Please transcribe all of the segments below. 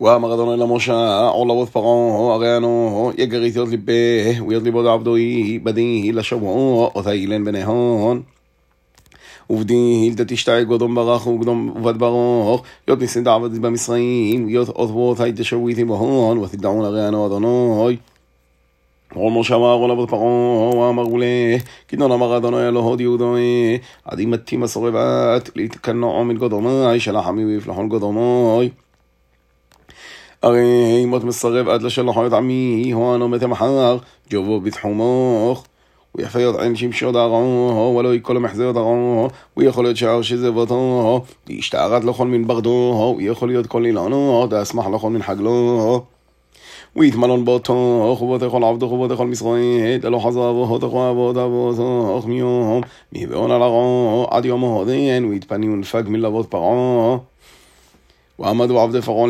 ואמר אדוני למשה, עולבות פרעה, הרי אנו, יגרית יות ליבה, ויות ליבו דעבדוי, בדי לשבוע, אותה אילן בנהון. ובדי הילדה תשתאי גודום ברח וגדום עובד ברוך, יות ניסן דעבד במצרים, יות היתשרו איתי בהון, ותדעון הרי אנו אדוני. כל משה אמר עולה בת פרעה, אמרו לה, כדון אמר אדוני אלוהות יהודוי, עד אם מתים הסורבת, להתקנעו מן גודומי, שלח עמי ויפלחון גודומי. הרי את מסרב עד לשלחו את עמי, הוא אנו מתי מחר, ג'ובו בתחומוך. ויפה יודען שמשו דערו, ולא יקול מחזר דערו, ויכול להיות שער שזבותו, וישתערת לכל מן ברדו, ויכול להיות כל אילנו, דאסמח לכל מן חגלו. ויתמלון באותו, ובותכל עבדו ובותכל משרועית, אלו חזר אבותך ואבות אבותך מיום, מבעון על הרעו, עד יום ההודן, ויתפני ונפג מלבות פרעה. ועמדו עבדי פרעה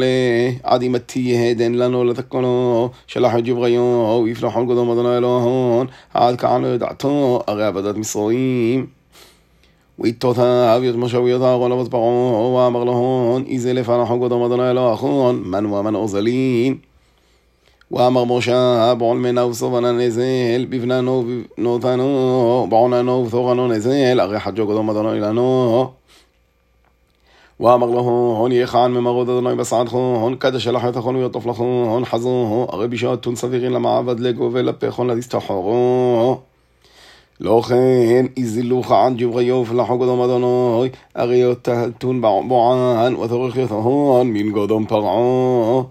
עד אם תהיה דן לנו לתקונו, שלח את ג'בריו, ויפלחו על קודם אדוני אלוהון, עד כאן לא ידעתו, הרי עבדת מסרועים. ויתותיו יות משה ויות אהרון אבות פרעה, ואמר להון, איזה לפניחו קודם אדוני אלוהון, מן ומן עוזלין. ואמר משה, בעול מנה וסובנה נזל, בבננו ובנותנו, בעוננו ובתורנו נזל, הרי חג'ו קודם אדוני לנו. ואמר לו, הון יחען ממרוד אדוני בסעדכו, הון קדש שלח את החון ויוטוף לכו, הון חזו, הרי בשעתון סבירין למעבד לגובל לפחון לדיסתחורו. לא כן, איזילוך עד ג'בריו ופלחו קודם אדוני, הרי יותהלתון בוען, ותורך יתהון מן קודם פרעה.